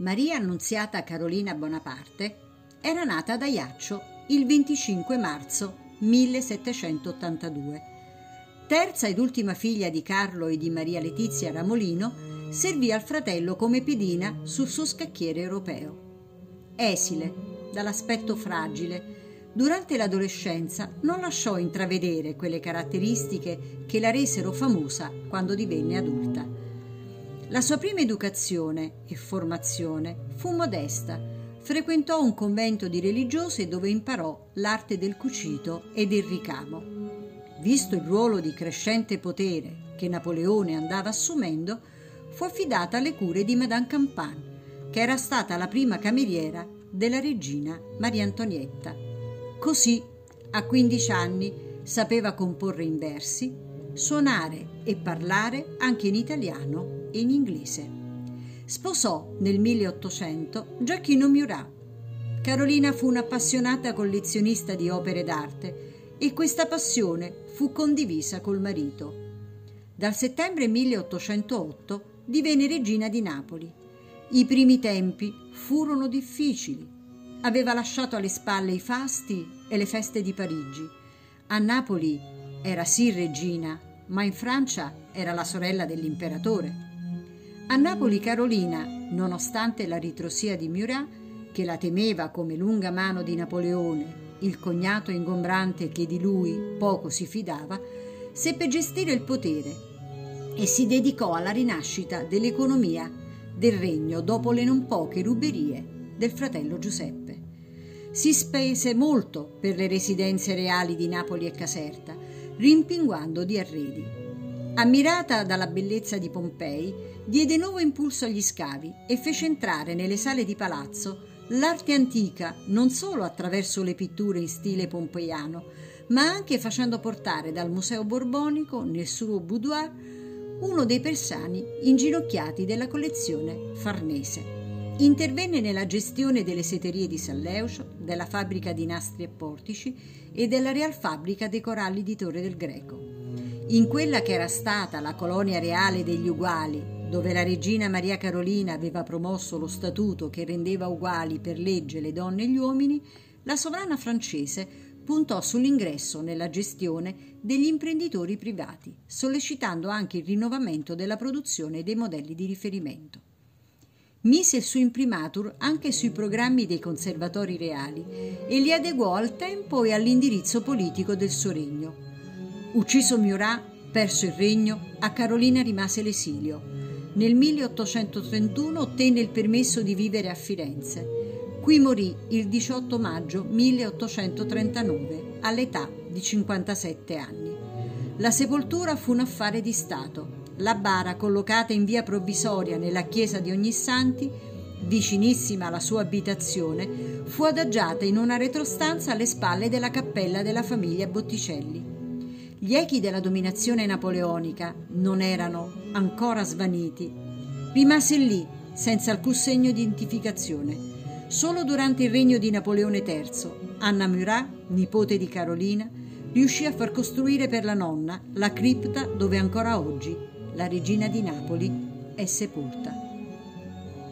Maria Annunziata Carolina Bonaparte era nata ad Ajaccio il 25 marzo 1782. Terza ed ultima figlia di Carlo e di Maria Letizia Ramolino, servì al fratello come pedina sul suo scacchiere europeo. Esile, dall'aspetto fragile, durante l'adolescenza non lasciò intravedere quelle caratteristiche che la resero famosa quando divenne adulta. La sua prima educazione e formazione fu modesta. Frequentò un convento di religiose dove imparò l'arte del cucito e del ricamo. Visto il ruolo di crescente potere che Napoleone andava assumendo, fu affidata alle cure di Madame Campan, che era stata la prima cameriera della regina Maria Antonietta. Così, a 15 anni, sapeva comporre in versi, suonare e parlare anche in italiano in inglese. Sposò nel 1800 Giacchino Murat. Carolina fu un'appassionata collezionista di opere d'arte e questa passione fu condivisa col marito. Dal settembre 1808 divenne regina di Napoli. I primi tempi furono difficili. Aveva lasciato alle spalle i fasti e le feste di Parigi. A Napoli era sì regina, ma in Francia era la sorella dell'imperatore. A Napoli Carolina, nonostante la ritrosia di Murat, che la temeva come lunga mano di Napoleone, il cognato ingombrante che di lui poco si fidava, seppe gestire il potere e si dedicò alla rinascita dell'economia del regno dopo le non poche ruberie del fratello Giuseppe. Si spese molto per le residenze reali di Napoli e Caserta, rimpinguando di arredi. Ammirata dalla bellezza di Pompei, diede nuovo impulso agli scavi e fece entrare nelle sale di palazzo l'arte antica non solo attraverso le pitture in stile pompeiano, ma anche facendo portare dal Museo Borbonico nel suo boudoir uno dei persani inginocchiati della collezione farnese. Intervenne nella gestione delle seterie di San Leucio, della fabbrica di nastri e portici e della Real Fabbrica dei Coralli di Torre del Greco. In quella che era stata la colonia reale degli uguali dove la regina Maria Carolina aveva promosso lo statuto che rendeva uguali per legge le donne e gli uomini, la sovrana francese puntò sull'ingresso nella gestione degli imprenditori privati, sollecitando anche il rinnovamento della produzione dei modelli di riferimento. Mise il suo imprimatur anche sui programmi dei conservatori reali e li adeguò al tempo e all'indirizzo politico del suo regno. Ucciso Murat, perso il regno, a Carolina rimase l'esilio nel 1831 ottenne il permesso di vivere a Firenze. Qui morì il 18 maggio 1839 all'età di 57 anni. La sepoltura fu un affare di Stato. La bara, collocata in via provvisoria nella chiesa di Ognissanti, vicinissima alla sua abitazione, fu adagiata in una retrostanza alle spalle della cappella della famiglia Botticelli. Gli echi della dominazione napoleonica non erano ancora svaniti. Rimase lì, senza alcun segno di identificazione. Solo durante il regno di Napoleone III, Anna Murat, nipote di Carolina, riuscì a far costruire per la nonna la cripta dove ancora oggi la regina di Napoli è sepolta.